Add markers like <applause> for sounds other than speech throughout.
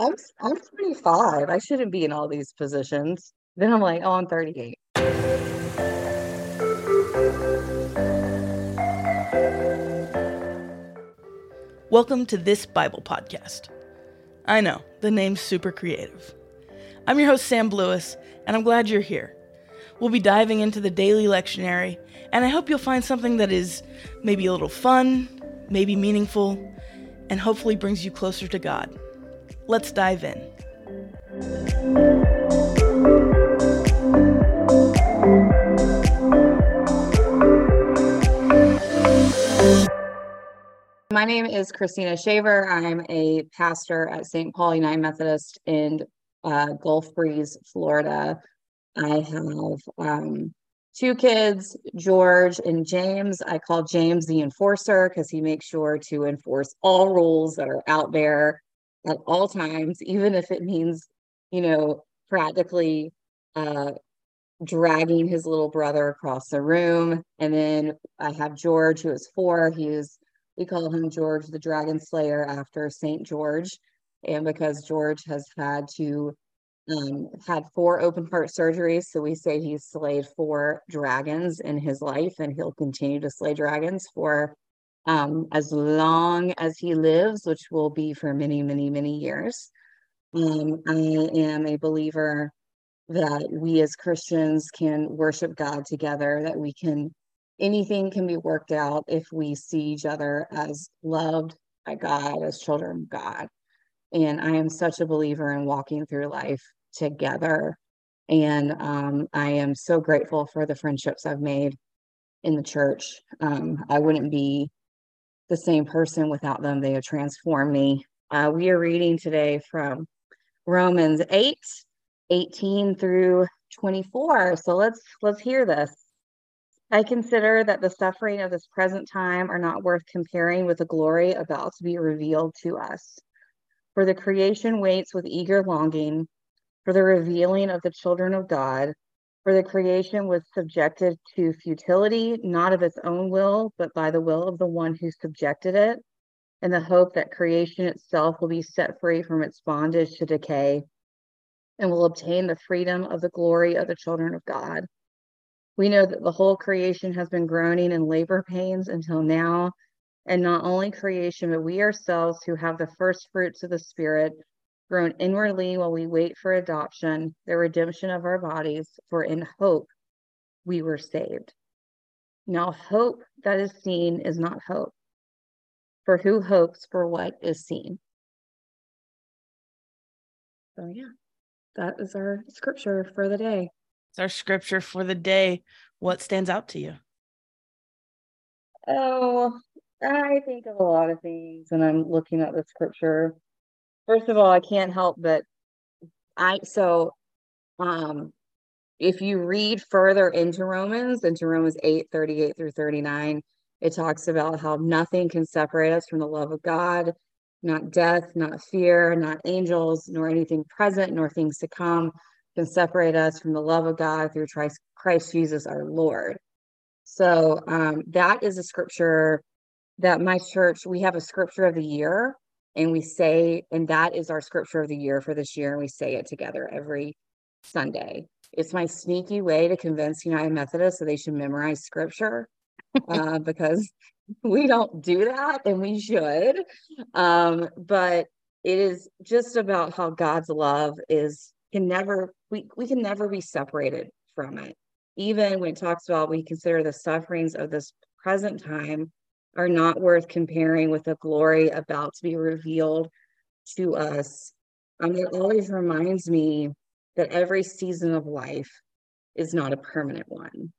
I'm I'm 25. I shouldn't be in all these positions. Then I'm like, oh, I'm 38. Welcome to this Bible podcast. I know, the name's super creative. I'm your host, Sam Blewis, and I'm glad you're here. We'll be diving into the daily lectionary, and I hope you'll find something that is maybe a little fun, maybe meaningful, and hopefully brings you closer to God. Let's dive in. My name is Christina Shaver. I'm a pastor at St. Paul United Methodist in uh, Gulf Breeze, Florida. I have um, two kids, George and James. I call James the enforcer because he makes sure to enforce all rules that are out there at all times, even if it means, you know, practically uh, dragging his little brother across the room. And then I have George, who is four. He is we call him George the Dragon Slayer after St. George. And because George has had to um, had four open heart surgeries, so we say he's slayed four dragons in his life, and he'll continue to slay dragons for um, as long as he lives, which will be for many, many, many years. Um, I am a believer that we as Christians can worship God together, that we can anything can be worked out if we see each other as loved by God, as children of God. And I am such a believer in walking through life together. And um, I am so grateful for the friendships I've made in the church. Um, I wouldn't be the same person without them. They have transformed me. Uh, we are reading today from Romans 8, 18 through 24. So let's let's hear this. I consider that the suffering of this present time are not worth comparing with the glory about to be revealed to us. For the creation waits with eager longing for the revealing of the children of God. For the creation was subjected to futility, not of its own will, but by the will of the one who subjected it, in the hope that creation itself will be set free from its bondage to decay and will obtain the freedom of the glory of the children of God. We know that the whole creation has been groaning in labor pains until now. And not only creation, but we ourselves who have the first fruits of the Spirit groan inwardly while we wait for adoption, the redemption of our bodies, for in hope we were saved. Now, hope that is seen is not hope, for who hopes for what is seen? So, yeah, that is our scripture for the day. It's our scripture for the day. What stands out to you? Oh, I think of a lot of things and I'm looking at the scripture. First of all, I can't help but I so um if you read further into Romans, into Romans 8, 38 through 39, it talks about how nothing can separate us from the love of God, not death, not fear, not angels, nor anything present, nor things to come, can separate us from the love of God through Christ, Jesus our Lord. So um, that is a scripture that my church, we have a scripture of the year and we say, and that is our scripture of the year for this year. And we say it together every Sunday. It's my sneaky way to convince United Methodists that they should memorize scripture uh, <laughs> because we don't do that and we should. Um, but it is just about how God's love is can never we, we can never be separated from it even when it talks about we consider the sufferings of this present time are not worth comparing with the glory about to be revealed to us. Um, it always reminds me that every season of life is not a permanent one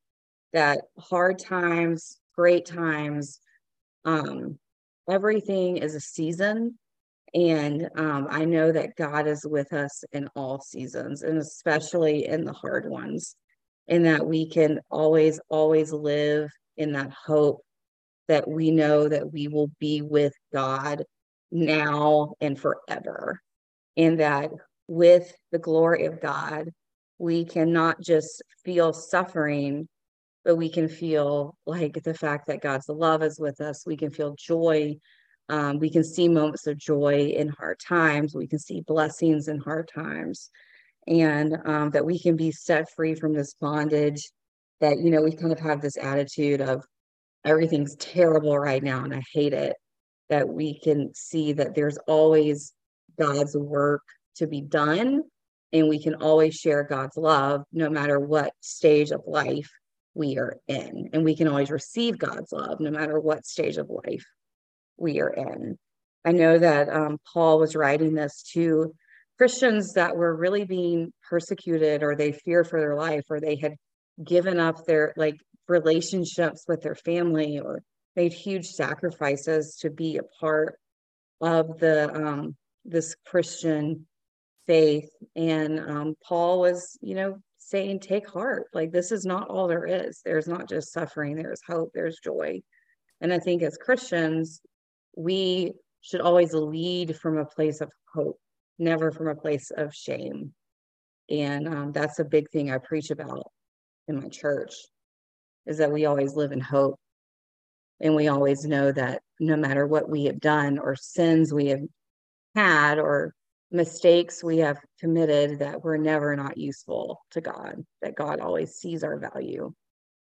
that hard times great times um, everything is a season. And um, I know that God is with us in all seasons and especially in the hard ones, and that we can always, always live in that hope that we know that we will be with God now and forever. And that with the glory of God, we cannot just feel suffering, but we can feel like the fact that God's love is with us. We can feel joy um, we can see moments of joy in hard times we can see blessings in hard times and um, that we can be set free from this bondage that you know we kind of have this attitude of everything's terrible right now and i hate it that we can see that there's always god's work to be done and we can always share god's love no matter what stage of life we are in. And we can always receive god's love no matter what stage of life we are in. I know that um, paul was writing this to christians that were really being persecuted or they feared for their life or they had given up their like relationships with their family or made huge sacrifices to be a part of the um, this Christian faith. And um, Paul was, you know, saying, "Take heart. Like this is not all there is. There's not just suffering. There's hope. There's joy." And I think as Christians, we should always lead from a place of hope, never from a place of shame. And um, that's a big thing I preach about in my church is that we always live in hope. And we always know that no matter what we have done or sins we have had or mistakes we have committed, that we're never not useful to God, that God always sees our value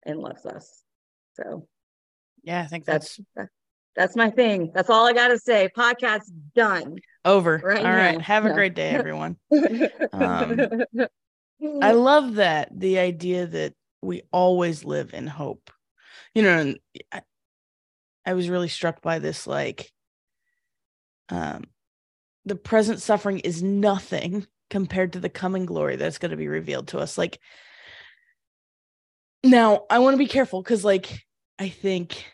and loves us. So, yeah, I think that's that's, that's my thing. That's all I got to say. Podcast done. Over. Right all now. right. Have a great day, everyone. <laughs> um, I love that the idea that we always live in hope. You know, I, I was really struck by this like um the present suffering is nothing <laughs> compared to the coming glory that's going to be revealed to us. Like now, I want to be careful cuz like I think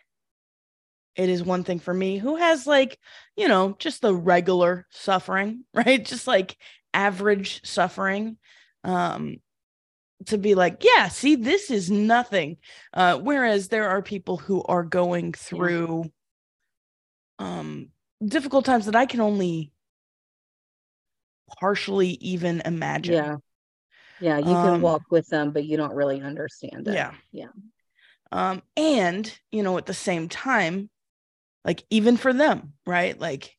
it is one thing for me who has like, you know, just the regular suffering, <laughs> right? Just like average suffering um to be like yeah see this is nothing. Uh whereas there are people who are going through um difficult times that i can only partially even imagine. Yeah. Yeah you um, can walk with them but you don't really understand it. Yeah. Yeah. Um and you know at the same time like even for them right? Like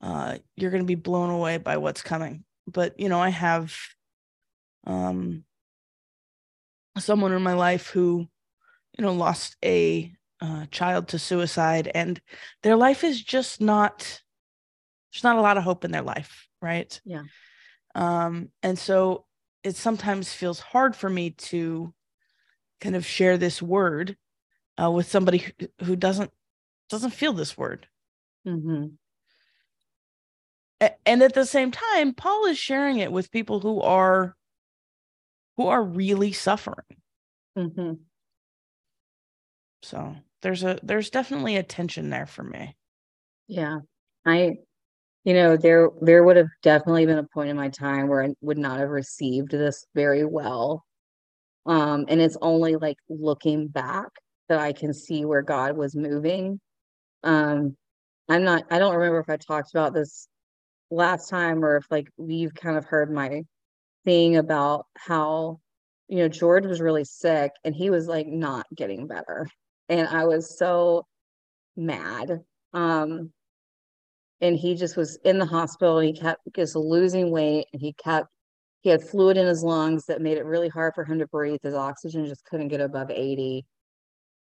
uh you're going to be blown away by what's coming. But you know i have um, someone in my life who, you know, lost a uh, child to suicide, and their life is just not. There's not a lot of hope in their life, right? Yeah. Um, and so it sometimes feels hard for me to kind of share this word uh, with somebody who, who doesn't doesn't feel this word. Mm-hmm. and at the same time, Paul is sharing it with people who are who are really suffering. Mm-hmm. So there's a there's definitely a tension there for me. Yeah. I you know, there there would have definitely been a point in my time where I would not have received this very well. Um, and it's only like looking back that I can see where God was moving. Um, I'm not I don't remember if I talked about this last time or if like you've kind of heard my thing about how you know George was really sick and he was like not getting better. And I was so mad um and he just was in the hospital and he kept just losing weight and he kept he had fluid in his lungs that made it really hard for him to breathe. His oxygen just couldn't get above 80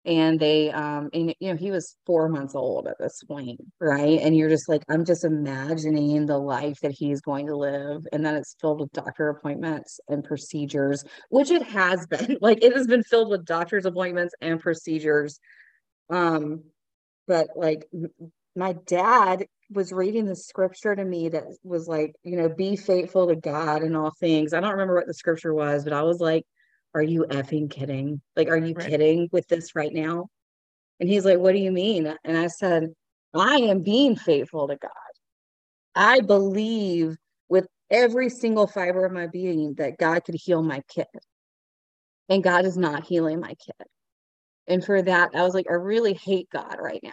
and they um and you know he was four months old at this point right? And you're just like i'm just imagining the life that he's going to live. And then it's filled with doctor appointments and procedures which it has <laughs> been. Like it has been filled with doctor's appointments and procedures. Um but like my dad was reading the scripture to me that was like you know be faithful to god in all things. I don't remember what the scripture was but i was like are you effing kidding? Like, are you right. kidding with this right now? And he's like, What do you mean? And I said, I am being faithful to God. I believe with every single fiber of my being that God could heal my kid. And God is not healing my kid. And for that, I was like, I really hate God right now.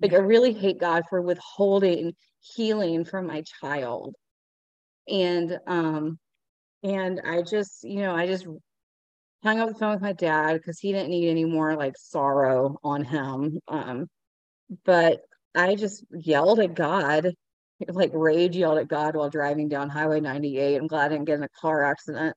Like, I really hate God for withholding healing from my child. And, um, and I just, you know, I just hung up the phone with my dad because he didn't need any more like sorrow on him. Um, but I just yelled at God, like rage yelled at God while driving down Highway 98. I'm glad I didn't get in a car accident.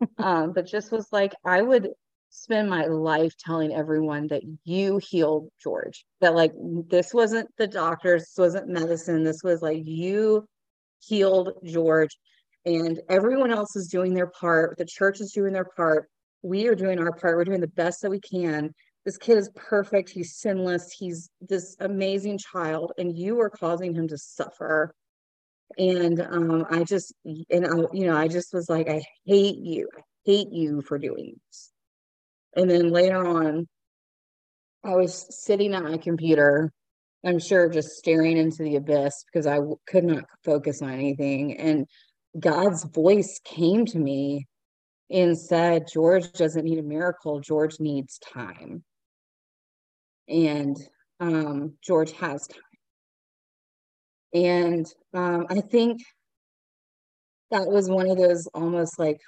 <laughs> um, but just was like, I would spend my life telling everyone that you healed George. That like this wasn't the doctors, this wasn't medicine, this was like you healed George. And everyone else is doing their part. The church is doing their part. We are doing our part. We're doing the best that we can. This kid is perfect. He's sinless. He's this amazing child, and you are causing him to suffer. And um, I just, and I, you know, I just was like, I hate you. I hate you for doing this. And then later on, I was sitting at my computer, I'm sure just staring into the abyss because I w- could not focus on anything. And God's voice came to me and said, George doesn't need a miracle, George needs time. And um, George has time. And um, I think that was one of those almost like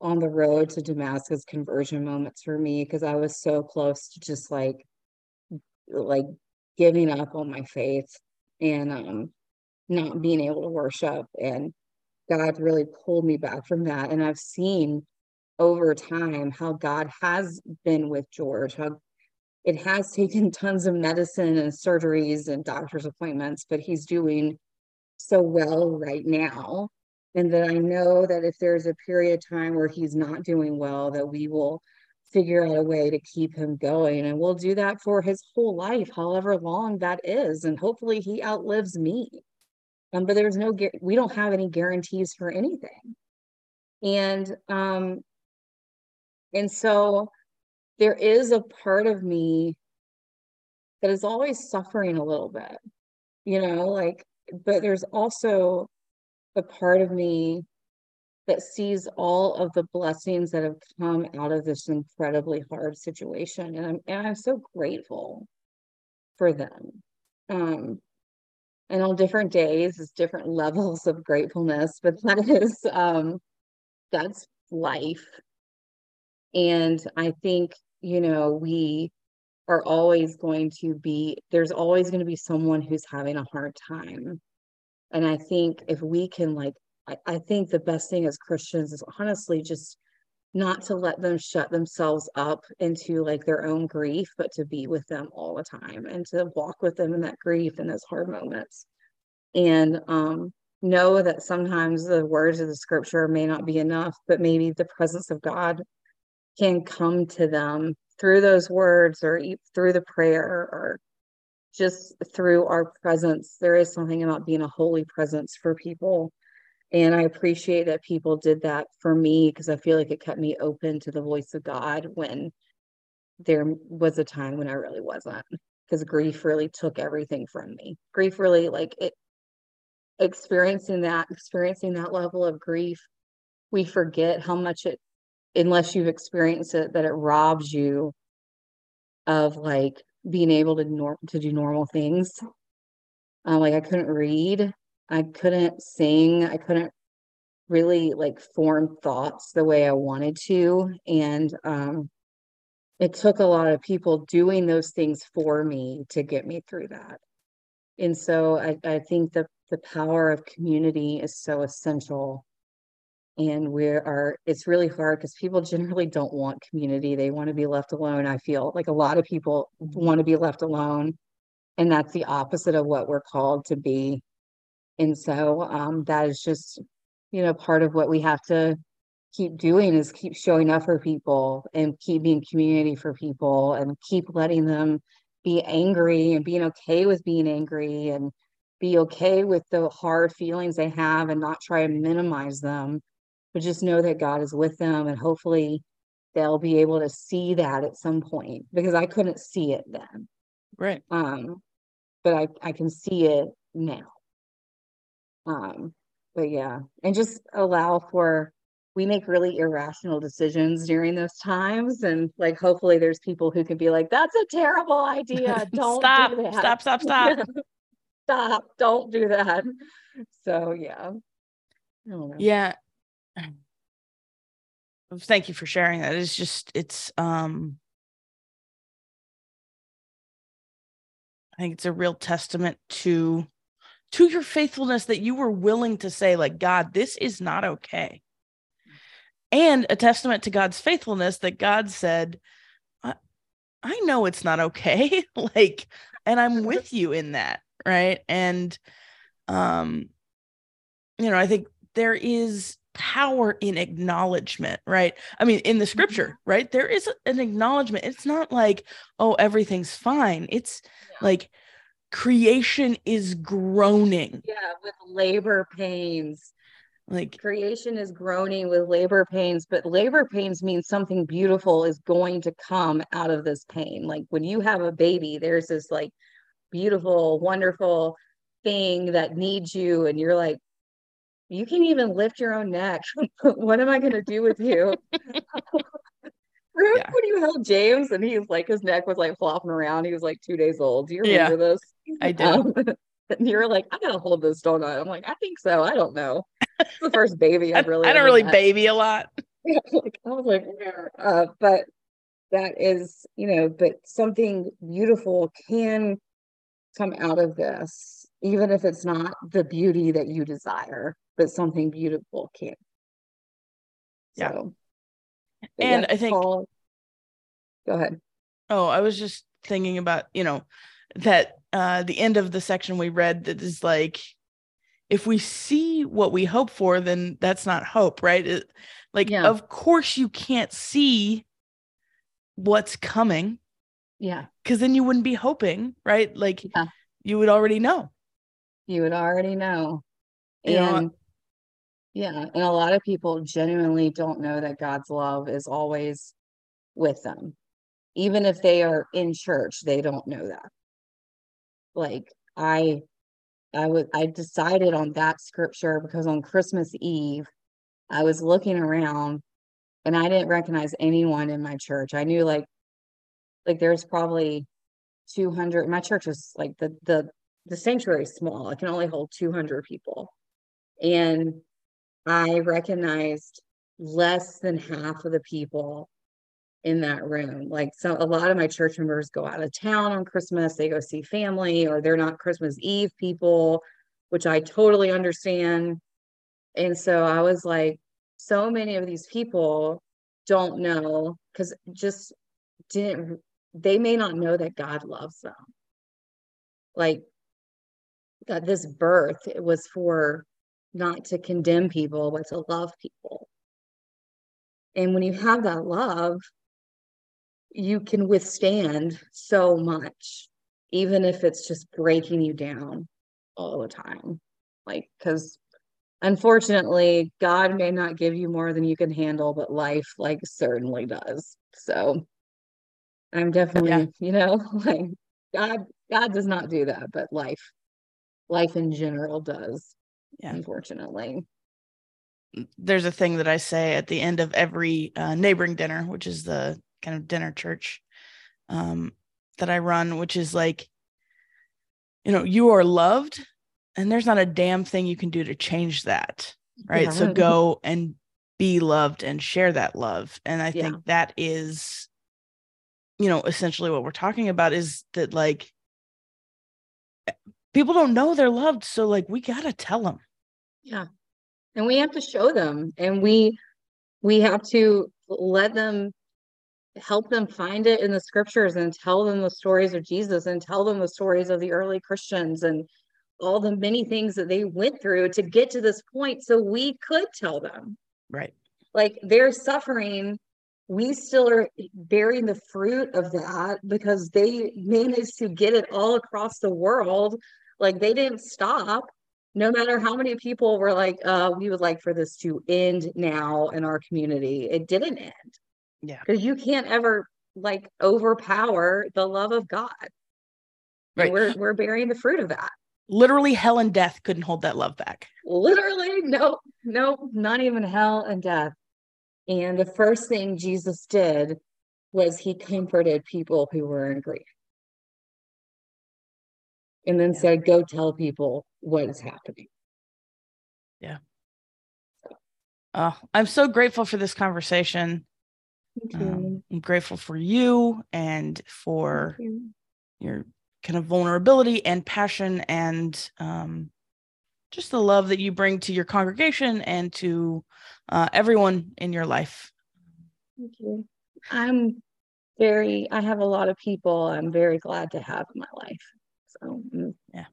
on the road to Damascus conversion moments for me because I was so close to just like like giving up on my faith and um not being able to worship and God really pulled me back from that and I've seen over time how God has been with George how it has <laughs> taken tons of medicine and surgeries and doctor's appointments but he's doing so well right now and that I know that if there's a period of time where he's not doing well, that we will figure out a way to keep him going. And we'll do that for his whole life, however long that is. And hopefully he outlives me. Um, but there's no, we don't have any guarantees for anything. And, um, and so there is a part of me that is always suffering a little bit, you know, like, but there's also a part of me that sees all of the blessings that have come out of this incredibly hard situation. And i'm and i'm so grateful for them. Um and on different days it's different <laughs> levels of gratefulness but that is um that's life and i think you know we are always going to be there's always going to be someone who's having a hard time and I think if we can like, I, I think the best thing as Christians is honestly just not to let them shut themselves up into like their own grief, but to be with them all the time and to walk with them in that grief and those hard moments. And um, know that sometimes the words of the scripture may not be enough, but maybe the presence of God can come to them through those words or through the prayer or just through our presence. There is something about being a holy presence for people. And I appreciate that people did that for me because I feel like it kept me open to the voice of God when there was a time when I really wasn't. Because grief really took everything from me. Grief really, like it, experiencing that, experiencing that level of grief, we forget how much it, unless you've experienced it, that it robs you of like being able to to do normal things. Um, like I couldn't read, I couldn't sing, I couldn't really like form thoughts the way I wanted to, and um, it took a lot of people doing those things for me to get me through that. And so I, I think the the power of community is so essential and we are it's really hard because people <laughs> generally don't want community. They want to be left alone i feel. Like a lot of people want to be left alone and that's the opposite of what we're called to be. And so um, that is just you know part of what we have to keep doing is keep showing up for people and keep being community for people and keep letting them be angry and being okay with being angry and be okay with the hard feelings they have and not try to minimize them but just know that God is with them and hopefully they'll be able to see that at some point because I couldn't see it then. Right. Um, but I, I can see it now. Um, but yeah, and just allow for we make really irrational decisions during those times and like hopefully there's people who can be like that's a terrible idea <laughs> don't stop do stop stop stop <laughs> stop don't do that so yeah yeah thank you for sharing that it's just it's um I think it's a real testament to to your faithfulness that you were willing to say like God, this is not okay. And a testament to God's faithfulness that God said, I, I know it's not okay. <laughs> like, and I'm <laughs> with you in that. Right. And, um, you know, I think there is power in acknowledgement, right? I mean, in the scripture, mm-hmm. right? There is an acknowledgement. It's not like, oh, everything's fine. It's yeah. like creation is groaning. Yeah, with labor pains. Like creation is groaning with labor pains, but labor pains means something beautiful is going to come out of this pain. Like when you have a baby, there's this like beautiful, wonderful thing that needs you, and you're like, you can even lift your own neck. <laughs> what am I going to do with you? <laughs> Remember yeah. when you held James and he's like his neck was like flopping around? He was like two days old. Do you remember yeah, this? I do. Um, <laughs> and you were like, I gotta hold this, don't I? I'm like, I think so. I don't know. It's the first baby I've really. I, I don't really met. baby a lot. like, I was like, uh, but that is, you know, but something beautiful can come out of this, even if it's not the beauty that you desire but something beautiful can. Yeah. So, and I think go ahead. Oh, I was just thinking about, you know, that uh the end of the section we read that is like if we see what we hope for, then that's not hope, right? It, like, yeah. of course, you can't see what's coming. Yeah. Because then you wouldn't be hoping, right? Like, yeah. you would already know. You would already know. You and know, yeah. And a lot of people genuinely don't know that God's love is always with them. Even if they are in church, they don't know that. Like I I was I decided on that scripture because on Christmas Eve, I was looking around and I didn't recognize anyone in my church. I knew like like there's probably 200 my church is like the the the sanctuary is small. It can only hold 200 people. And I recognized less than half of the people in that room. Like so a lot of my church members go out of town on Christmas, they go see family or they're not Christmas Eve people, which I totally understand. And so I was like so many of these people don't know cuz just didn't they may not know that God loves them. Like that this birth it was for not to condemn people, but to love people. And when you have that love, you can withstand so much, even if it's just breaking you down all the time. Like, because unfortunately, God may not give you more than you can handle, but life, like, certainly does. So I'm definitely, yeah. you know, <laughs> like, God, God does not do that, but life, life in general does yeah. unfortunately. There's a thing that I say at the end of every uh, neighboring dinner, which is the kind of dinner church um, that I run, which is like, you know, you are loved, and there's not a damn thing you can do to change that. Right. Yeah. So <laughs> go and be loved and share that love. And I think yeah. that is, you know, essentially what we're talking about is that like people don't know they're loved so like we got to tell them yeah. And we have to show them and we we have to let them help them find it in the scriptures and tell them the stories of jesus and tell them the stories of the early christians and all the many things that they went through to get to this point so we could tell them. Right. Like they're suffering we still are bearing the fruit of that because they managed to get it all across the world like they didn't stop. No matter how many people were like, uh, we would like for this to end now in our community, it didn't end. Yeah. Because you can't ever like overpower the love of God. Right. we're we're bearing the fruit of that. Literally hell and death couldn't hold that love back. Literally, no, no, not even hell and death. And the first thing Jesus did was he comforted people who were in grief and then said, go tell people what is happening. Yeah. Oh, I'm so grateful for this conversation. Um, I'm grateful for you and for you. your kind of vulnerability and passion and um, just the love that you bring to your congregation and to uh, everyone in your life. Thank you. I'm very, I have a lot of people I'm very glad to have in my life. So, mm, yeah.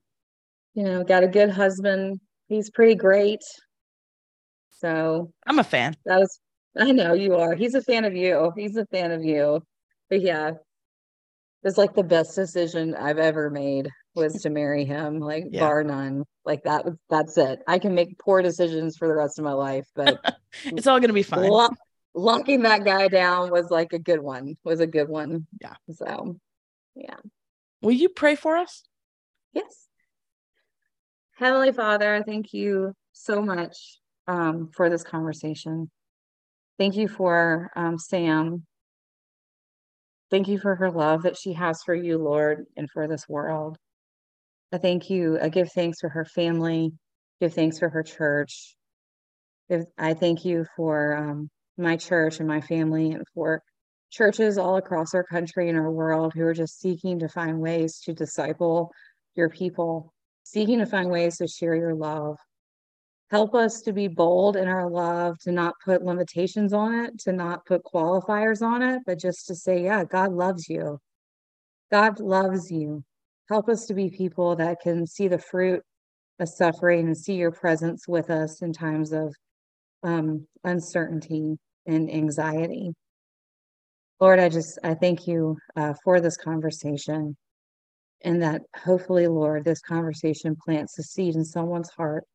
You know, got a good husband. He's pretty great. So I'm a fan. That was, I know you are. He's a fan of you. He's a fan of you. But yeah, it's like the best decision I've ever made was to marry him, like yeah. bar none. Like that was that's it. I can make poor decisions for the rest of my life, but <laughs> it's all gonna be fine. Lo- locking that guy down was like a good one. Was a good one. Yeah. So yeah. Will you pray for us? Yes. Heavenly Father, thank you so much um, for this conversation. Thank you for um, Sam Thank you for her love that she has for you, Lord, and for this world. I thank you. I give thanks for her family, give thanks for her church. I thank you for um, my church and my family and for churches all across our country and our world who are just seeking to find ways to disciple your people, seeking to find ways to share your love. Help us to be bold in our love, to not put limitations on it, to not put qualifiers on it, but just to say, yeah, God loves you. God loves you. Help us to be people that can see the fruit of suffering and see your presence with us in times of um, uncertainty and anxiety. Lord, I just I thank you uh, for this conversation, and that hopefully, Lord, this conversation plants a seed in someone's heart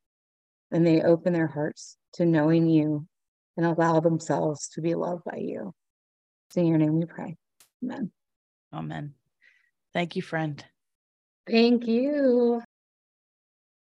and they open their hearts to knowing you and allow themselves to be loved by you. It's in your name we pray. Amen. Amen. Thank you, friend. Thank you.